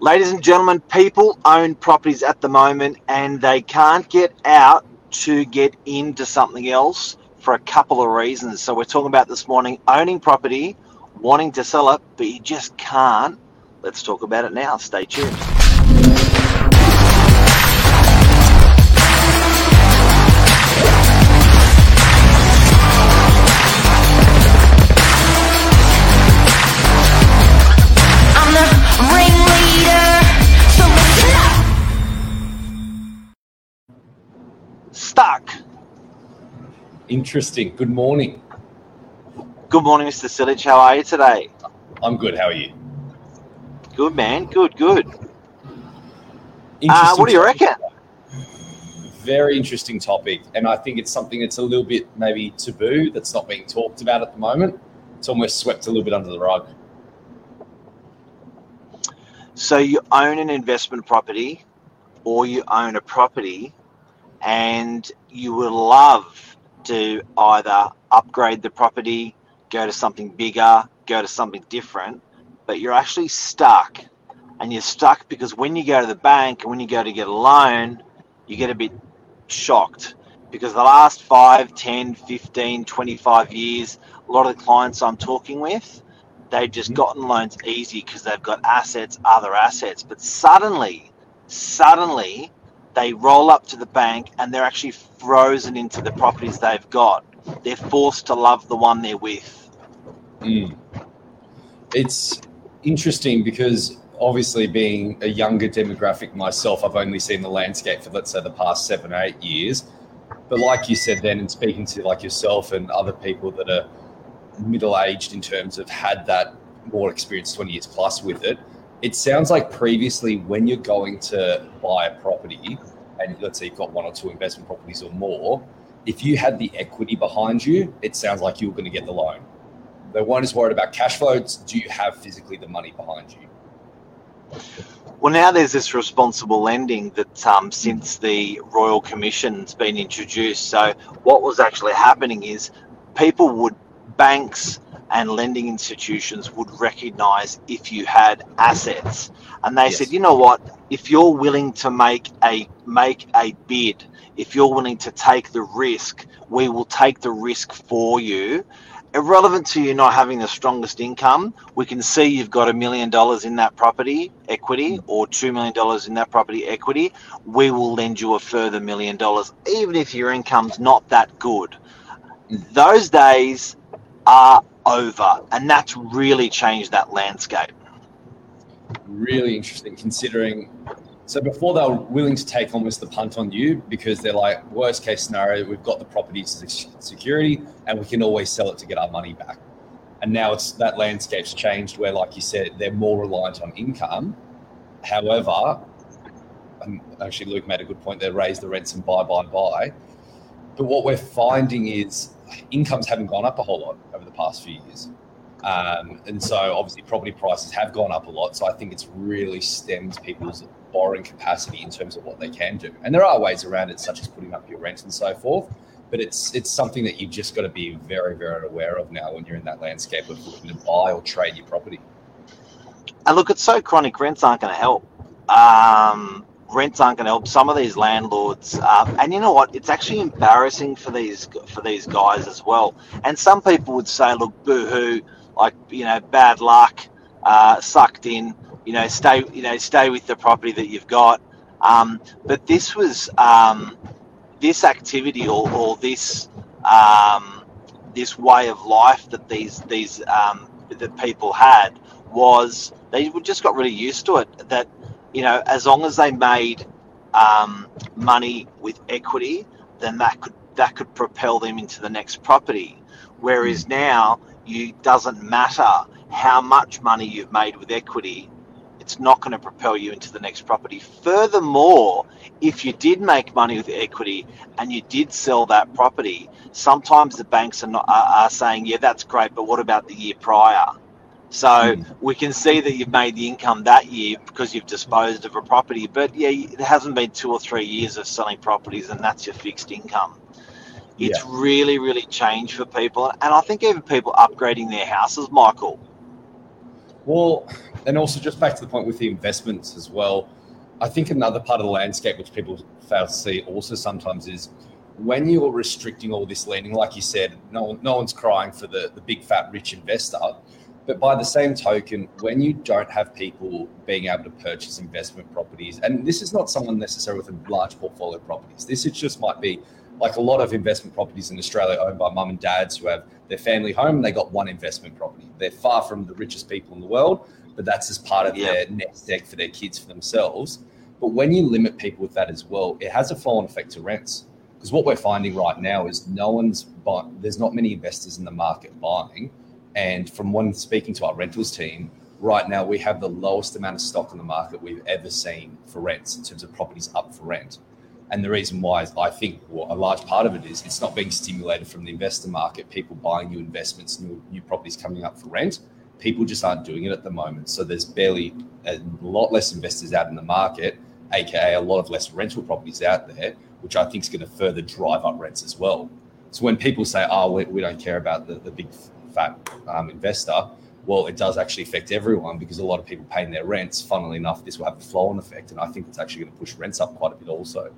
Ladies and gentlemen, people own properties at the moment and they can't get out to get into something else for a couple of reasons. So, we're talking about this morning owning property, wanting to sell it, but you just can't. Let's talk about it now. Stay tuned. Interesting. Good morning. Good morning, Mr. Silich. How are you today? I'm good. How are you? Good, man. Good, good. Uh, what do you topic. reckon? Very interesting topic, and I think it's something that's a little bit maybe taboo that's not being talked about at the moment. It's almost swept a little bit under the rug. So you own an investment property or you own a property and you would love to either upgrade the property, go to something bigger, go to something different, but you're actually stuck. And you're stuck because when you go to the bank and when you go to get a loan, you get a bit shocked because the last 5, 10, 15, 25 years, a lot of the clients I'm talking with, they've just Mhm. gotten loans easy because they've got assets, other assets. But suddenly, suddenly, they roll up to the bank and they're actually frozen into the properties they've got. They're forced to love the one they're with. Mm. It's interesting because obviously, being a younger demographic myself, I've only seen the landscape for let's say the past seven or eight years. But like you said, then, and speaking to like yourself and other people that are middle aged in terms of had that more experience, twenty years plus with it, it sounds like previously when you're going to buy a property, and let's say you've got one or two investment properties or more, if you had the equity behind you, it sounds like you were going to get the loan. They weren't as worried about cash flows. Do you have physically the money behind you? Well, now there's this responsible lending that um, since the Royal Commission's been introduced. So, what was actually happening is people would, banks and lending institutions would recognize if you had assets. And they Yes. said, you know what, if you're willing to make a make a bid, if you're willing to take the risk, we will take the risk for you irrelevant to you not having the strongest income, we can see you've got a million dollars in that property equity mm. or two million dollars in that property equity. We will lend you a further million dollars, even if your income's not that good. Mm. Those days are over, and that's really changed that landscape. Really interesting considering. So before they were willing to take almost the punt on you because they're like, worst case scenario, we've got the property security and we can always sell it to get our money back. And now it's that landscape's changed where, like you said, they're more reliant on income. However, and actually Luke made a good point there, raise the rents and buy, buy, buy. But what we're finding is incomes haven't gone up a whole lot over the past few years. Um, and so obviously property prices have gone up a lot. So I think it's really stemmed people's borrowing capacity in terms of what they can do. And there are ways around it, such as putting up your rent and so forth. But it's it's something that you've just got to be very, very aware of now when you're in that landscape of looking to buy or trade your property. And look, it's so chronic. Rents aren't going to help. Um, rents aren't going to help. Some of these landlords, and you know what? It's actually embarrassing for these for these guys as well. And some people would say, "Look, boo-hoo, like you know, bad luck, uh, sucked in. You know, stay you know, stay with the property that you've got." Um, but this was um, this activity or, or this um, this way of life that these these um, that people had was they just got really used to it. That you know, as long as they made um, money with equity, then that could that could propel them into the next property. Whereas now, you doesn't matter how much money you've made with equity, it's not going to propel you into the next property. Furthermore, if you did make money with equity and you did sell that property, sometimes the banks are not are, are saying, "Yeah, that's great, but what about the year prior?" So Mm. we can see that you've made the income that year because you've disposed of a property, but yeah, it hasn't been two or three years of selling properties, and that's your fixed income. It's really, really changed for people, and I think even people upgrading their houses, Michael. Well, and also just back to the point with the investments as well. I think another part of the landscape which people fail to see also sometimes is when you're restricting all this lending, like you said, no no one's crying for the, the big fat rich investor. But by the same token, when you don't have people being able to purchase investment properties, and this is not someone necessarily with a large portfolio of properties, this is just might be like a lot of investment properties in Australia owned by mum and dads who have their family home and they got one investment property. They're far from the richest people in the world, but that's as part of Yeah. their nest egg for their kids for themselves. But when you limit people with that as well, it has a flow-on effect to rents. Because what we're finding right now is no one's buying, there's not many investors in the market buying. And from one speaking to our rentals team, right now we have the lowest amount of stock in the market we've ever seen for rents in terms of properties up for rent. And the reason why is I think well, a large part of it is it's not being stimulated from the investor market, people buying new investments, new, new properties coming up for rent. People just aren't doing it at the moment. So there's barely a lot less investors out in the market, aka a lot of less rental properties out there, which I think is going to further drive up rents as well. So when people say, oh, we, we don't care about the, the big fat um, investor, well, it does actually affect everyone because a lot of people paying their rents. Funnily enough, this will have a flow on effect. And I think it's actually going to push rents up quite a bit also.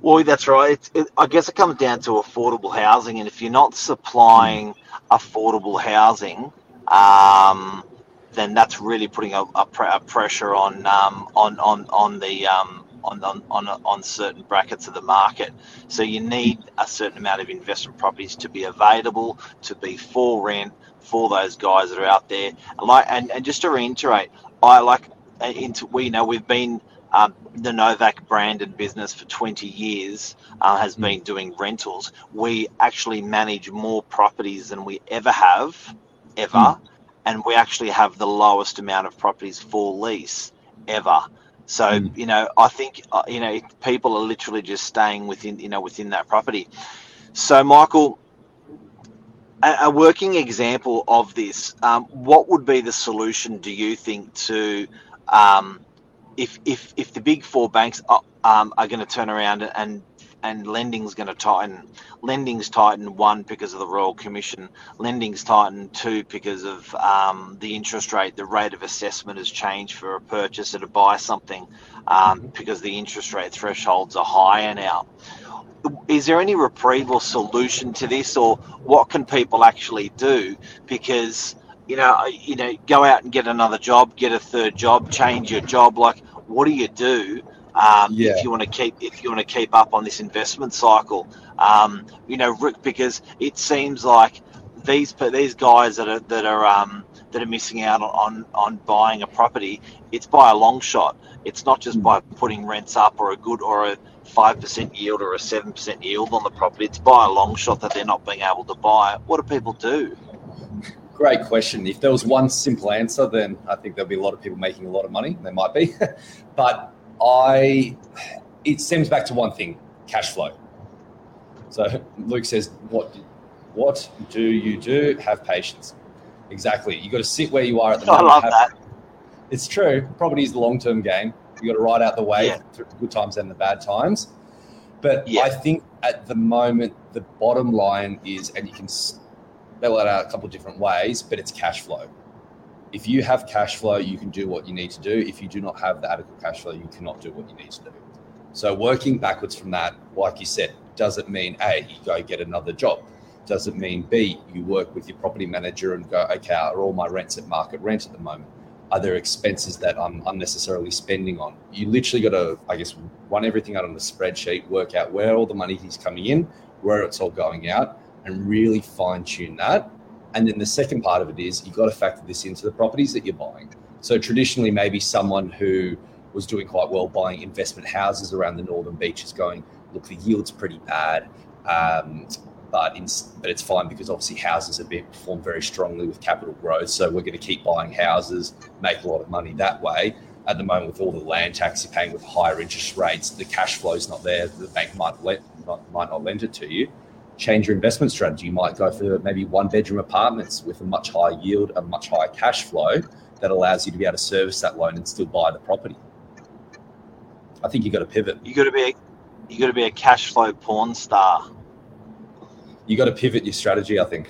Well, that's right. It, I guess it comes down to affordable housing, and if you're not supplying affordable housing, um, then that's really putting a, a, pre- a pressure on um, on on on the um, on, on on on certain brackets of the market. So you need a certain amount of investment properties to be available, to be for rent for those guys that are out there. And like and, and just to reiterate, I like uh, into we know we've been um, the Novak branded business for 20 years uh, has been doing rentals. We actually manage more properties than we ever have, ever, and we actually have the lowest amount of properties for lease ever. So Mm. you know, I think uh, you know people are literally just staying within you know within that property. So Michael, a, a working example of this, um, what would be the solution? Do you think to um, if if if the big four banks are, um, are going to turn around and and lending's going to tighten, lending's tighten one because of the Royal Commission, lending's tighten two because of um, the interest rate, the rate of assessment has changed for a purchaser to buy something um, because the interest rate thresholds are higher now. Is there any reprieve or solution to this, or what can people actually do? Because you know, you know, go out and get another job, get a third job, change your job. Like, what do you do um, Yeah. if you want to keep if you want to keep up on this investment cycle? Um, you know, Rick, because it seems like these these guys that are that are um, that are missing out on, on on buying a property, it's by a long shot. It's not just by putting rents up or a good or a five percent yield or a seven percent yield on the property. It's by a long shot that they're not being able to buy. What do people do? Great question. If there was one simple answer, then I think there'll be a lot of people making a lot of money. There might be, but I, it stems back to one thing: cash flow. So Luke says, "What, what do you do? Have patience." Exactly. You got to sit where you are at the moment. I love have- that. It's true. Property is the long term game. You got to ride out the wave Yeah. good times and the bad times. But Yeah. I think at the moment, the bottom line is, and you can spell it out a couple of different ways, but it's cash flow. If you have cash flow, you can do what you need to do. If you do not have the adequate cash flow, you cannot do what you need to do. So working backwards from that, like you said, does it mean A, you go get another job? Does it mean B, you work with your property manager and go, okay, are all my rents at market rent at the moment? Are there expenses that I'm unnecessarily spending on? You literally got to, I guess, run everything out on a spreadsheet, work out where all the money is coming in, where it's all going out, and really fine tune that. And then the second part of it is you've got to factor this into the properties that you're buying. So traditionally, maybe someone who was doing quite well buying investment houses around the northern beaches going, look, the yield's pretty bad. Um, but in, but it's fine because obviously houses have been performed very strongly with capital growth. So we're going to keep buying houses, make a lot of money that way. At the moment, with all the land tax you're paying with higher interest rates, the cash flow's not there. The bank might let not, might not lend it to you. Change your investment strategy. You might go for maybe one bedroom apartments with a much higher yield, a much higher cash flow that allows you to be able to service that loan and still buy the property. I think you've got to pivot. You got to be a, you got to be a cash flow porn star. You got to pivot your strategy. I think.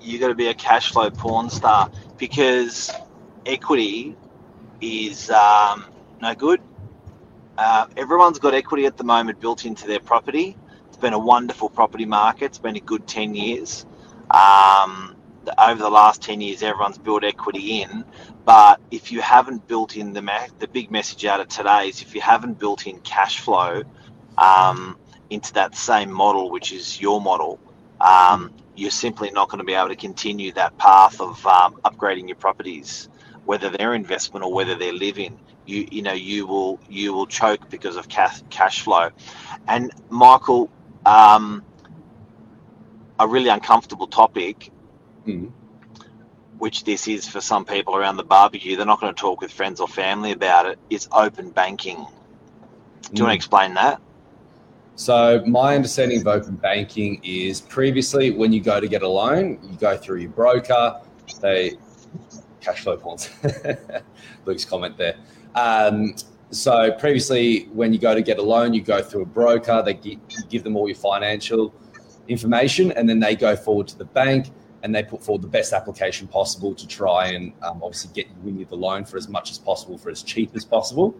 you got to be a cash flow porn star because equity is um, no good. Uh, everyone's got equity at the moment built into their property. Been a wonderful property market. It's been a good 10 years. Um, over the last 10 years, everyone's built equity in. But if you haven't built in the, ma- the big message out of today is if you haven't built in cash flow um, into that same model, which is your model, um, you're simply not going to be able to continue that path of um, upgrading your properties, whether they're investment or whether they're living. You you know you will you will choke because of cash cash flow, and Michael, um, a really uncomfortable topic, Mm. which this is for some people around the barbecue. They're not going to talk with friends or family about it. it. Is open banking. Do you want to Mm. explain that? So my understanding of open banking is previously when you go to get a loan, you go through your broker. They cash flow points. Luke's comment there. Um, so previously, when you go to get a loan, you go through a broker. They give them all your financial information, and then they go forward to the bank and they put forward the best application possible to try and um, obviously get you win you the loan for as much as possible for as cheap as possible.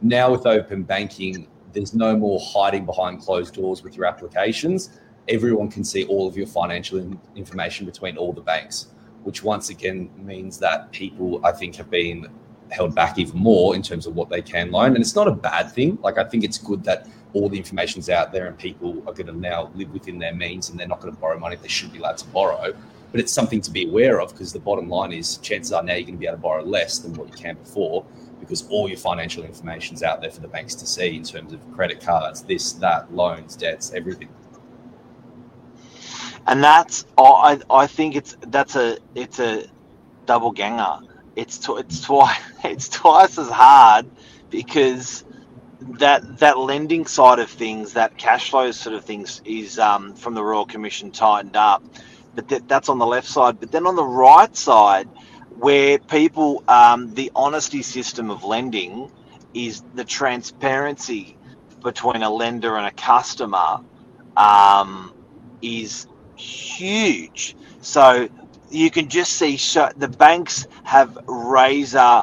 Now with open banking, there's no more hiding behind closed doors with your applications. Everyone can see all of your financial in- information between all the banks, which once again means that people, I think, have been held back even more in terms of what they can loan. And it's not a bad thing. Like, I think it's good that all the information's out there and people are going to now live within their means and they're not going to borrow money they should be allowed to borrow. But it's something to be aware of because the bottom line is chances are now you're going to be able to borrow less than what you can before because all your financial information's out there for the banks to see in terms of credit cards, this, that, loans, debts, everything. and that's I I think it's that's a it's a double ganger. It's tw- it's twice it's twice as hard because that that lending side of things, that cash flow sort of things, is um, from the Royal Commission tightened up, but that, that's on the left side. But then on the right side, where people um, the honesty system of lending is the transparency between a lender and a customer um, is huge. So you can just see sh- the banks have razor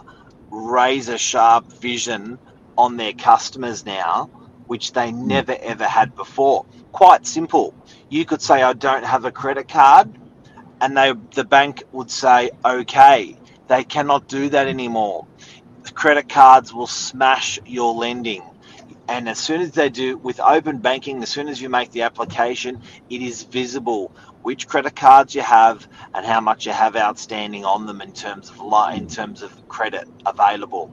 razor sharp vision on their customers now, which they hmm. never ever had before. Quite simple. You could say I don't have a credit card, and they the bank would say okay. They cannot do that anymore. Credit cards will smash your lending. And as soon as they do with open banking, as soon as you make the application, it is visible which credit cards you have and how much you have outstanding on them in terms of li- in terms of credit available.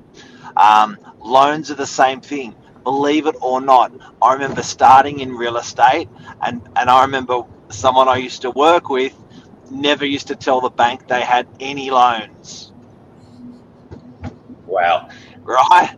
Um, loans are the same thing. Believe it or not, I remember starting in real estate, and and I remember someone I used to work with never used to tell the bank they had any loans. Wow. Right?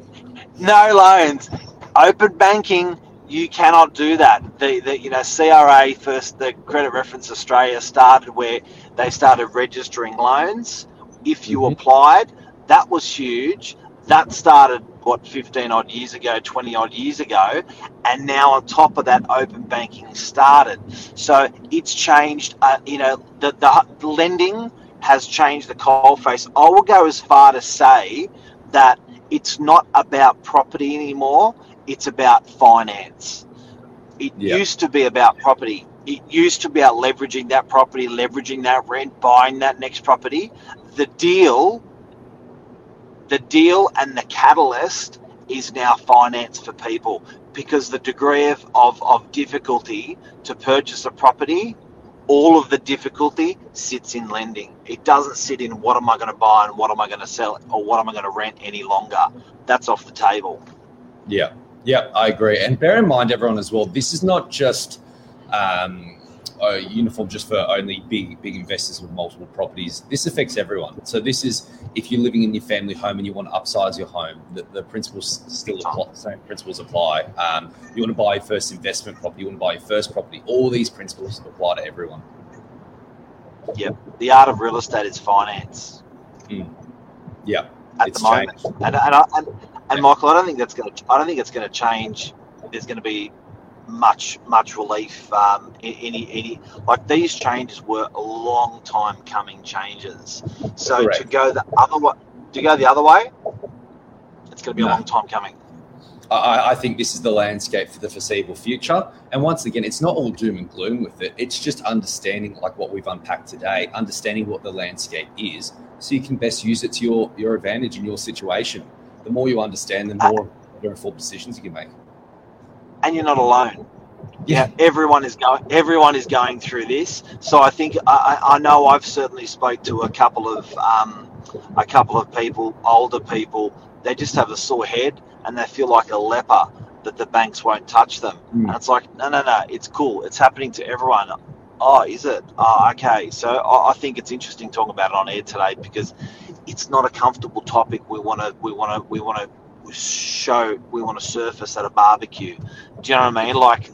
no loans. Open banking, you cannot do that. The, the you know CRA first, the Credit Reference Australia started where they started registering loans. If you Mhm. applied, that was huge. That started what 15 odd years ago, 20 odd years ago, and now on top of that, open banking started. So it's changed. Uh, you know, the, the lending has changed the coalface. I will go as far to say that it's not about property anymore. It's about finance. It Yeah. used to be about property. It used to be about leveraging that property, leveraging that rent, buying that next property. The deal, the deal and the catalyst is now finance for people because the degree of, of, of difficulty to purchase a property, all of the difficulty sits in lending. It doesn't sit in what am I going to buy and what am I going to sell or what am I going to rent any longer. That's off the table. Yeah, yeah, I agree. And bear in mind, everyone, as well, this is not just um, a uniform just for only big big investors with multiple properties. This affects everyone. So this is if you're living in your family home and you want to upsize your home, the, the principles still apply. Same principles apply. Um, you want to buy your first investment property, you want to buy your first property. All these principles apply to everyone. Yeah, the art of real estate is finance Yeah, at it's the moment. changed. And, and, I- and, and Michael, I don't think that's going to. I don't think it's going to change. There's going to be much much relief. Um, any any like these changes were a long time coming changes. So to go the other way, to go the other way, it's going to be a long time coming. I, I think this is the landscape for the foreseeable future. And once again, it's not all doom and gloom with it. It's just understanding, like what we've unpacked today, understanding what the landscape is, so you can best use it to your your advantage in your situation. The more you understand, the more better informed decisions you can make. And you're not alone. Yeah, everyone is going everyone is going through this. So i think i, I I know i've certainly spoke to a couple of um, a couple of people older people. They just have a sore head and they feel like a leper that the banks won't touch them. Mm. and it's like no no no it's cool. It's happening to everyone. Oh is it? Oh okay. So I, I think it's interesting talking about it on air today because it's not a comfortable topic we want to we want to we want to show we want to surface at a barbecue do you know what i mean like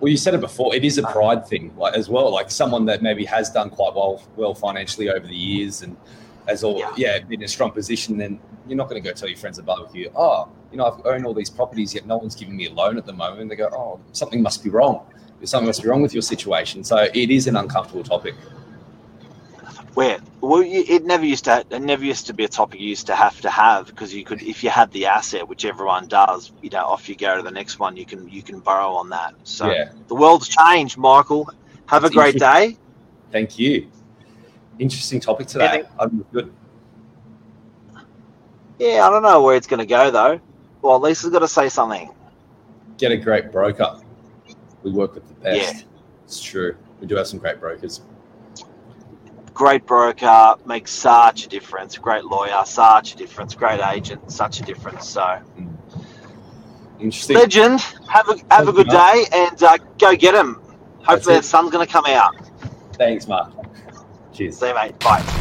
Well, you said it before. It is a uh. pride thing, like as well. Like someone that maybe has done quite well, well financially over the years, and has all Yeah. yeah, been in a strong position. Then you're not going to go tell your friends at barbecue, oh, you know, I've owned all these properties, yet no one's giving me a loan at the moment. And they go, oh, something must be wrong. Something must be wrong with your situation. So it is an uncomfortable topic. Where? Well, it never used to. It never used to be a topic you used to have to have because you could, if you had the asset, which everyone does, you know, off you go to the next one. You can you can borrow on that. So Yeah. the world's changed, Michael. Have a great day. Thank you. Interesting topic today. I'm good. Yeah, I don't know where it's going to go though. Well, at Lisa's got to say something. Get a great broker. We work with the best. Yeah. It's true. We do have some great brokers. Great broker makes such a difference. Great lawyer, such a difference. Great agent, such a difference. So Interesting. legend. Have a have a good day and uh, go get him. Hopefully, the sun's going to come out. Thanks, Mark. Cheers. See you, mate. Bye.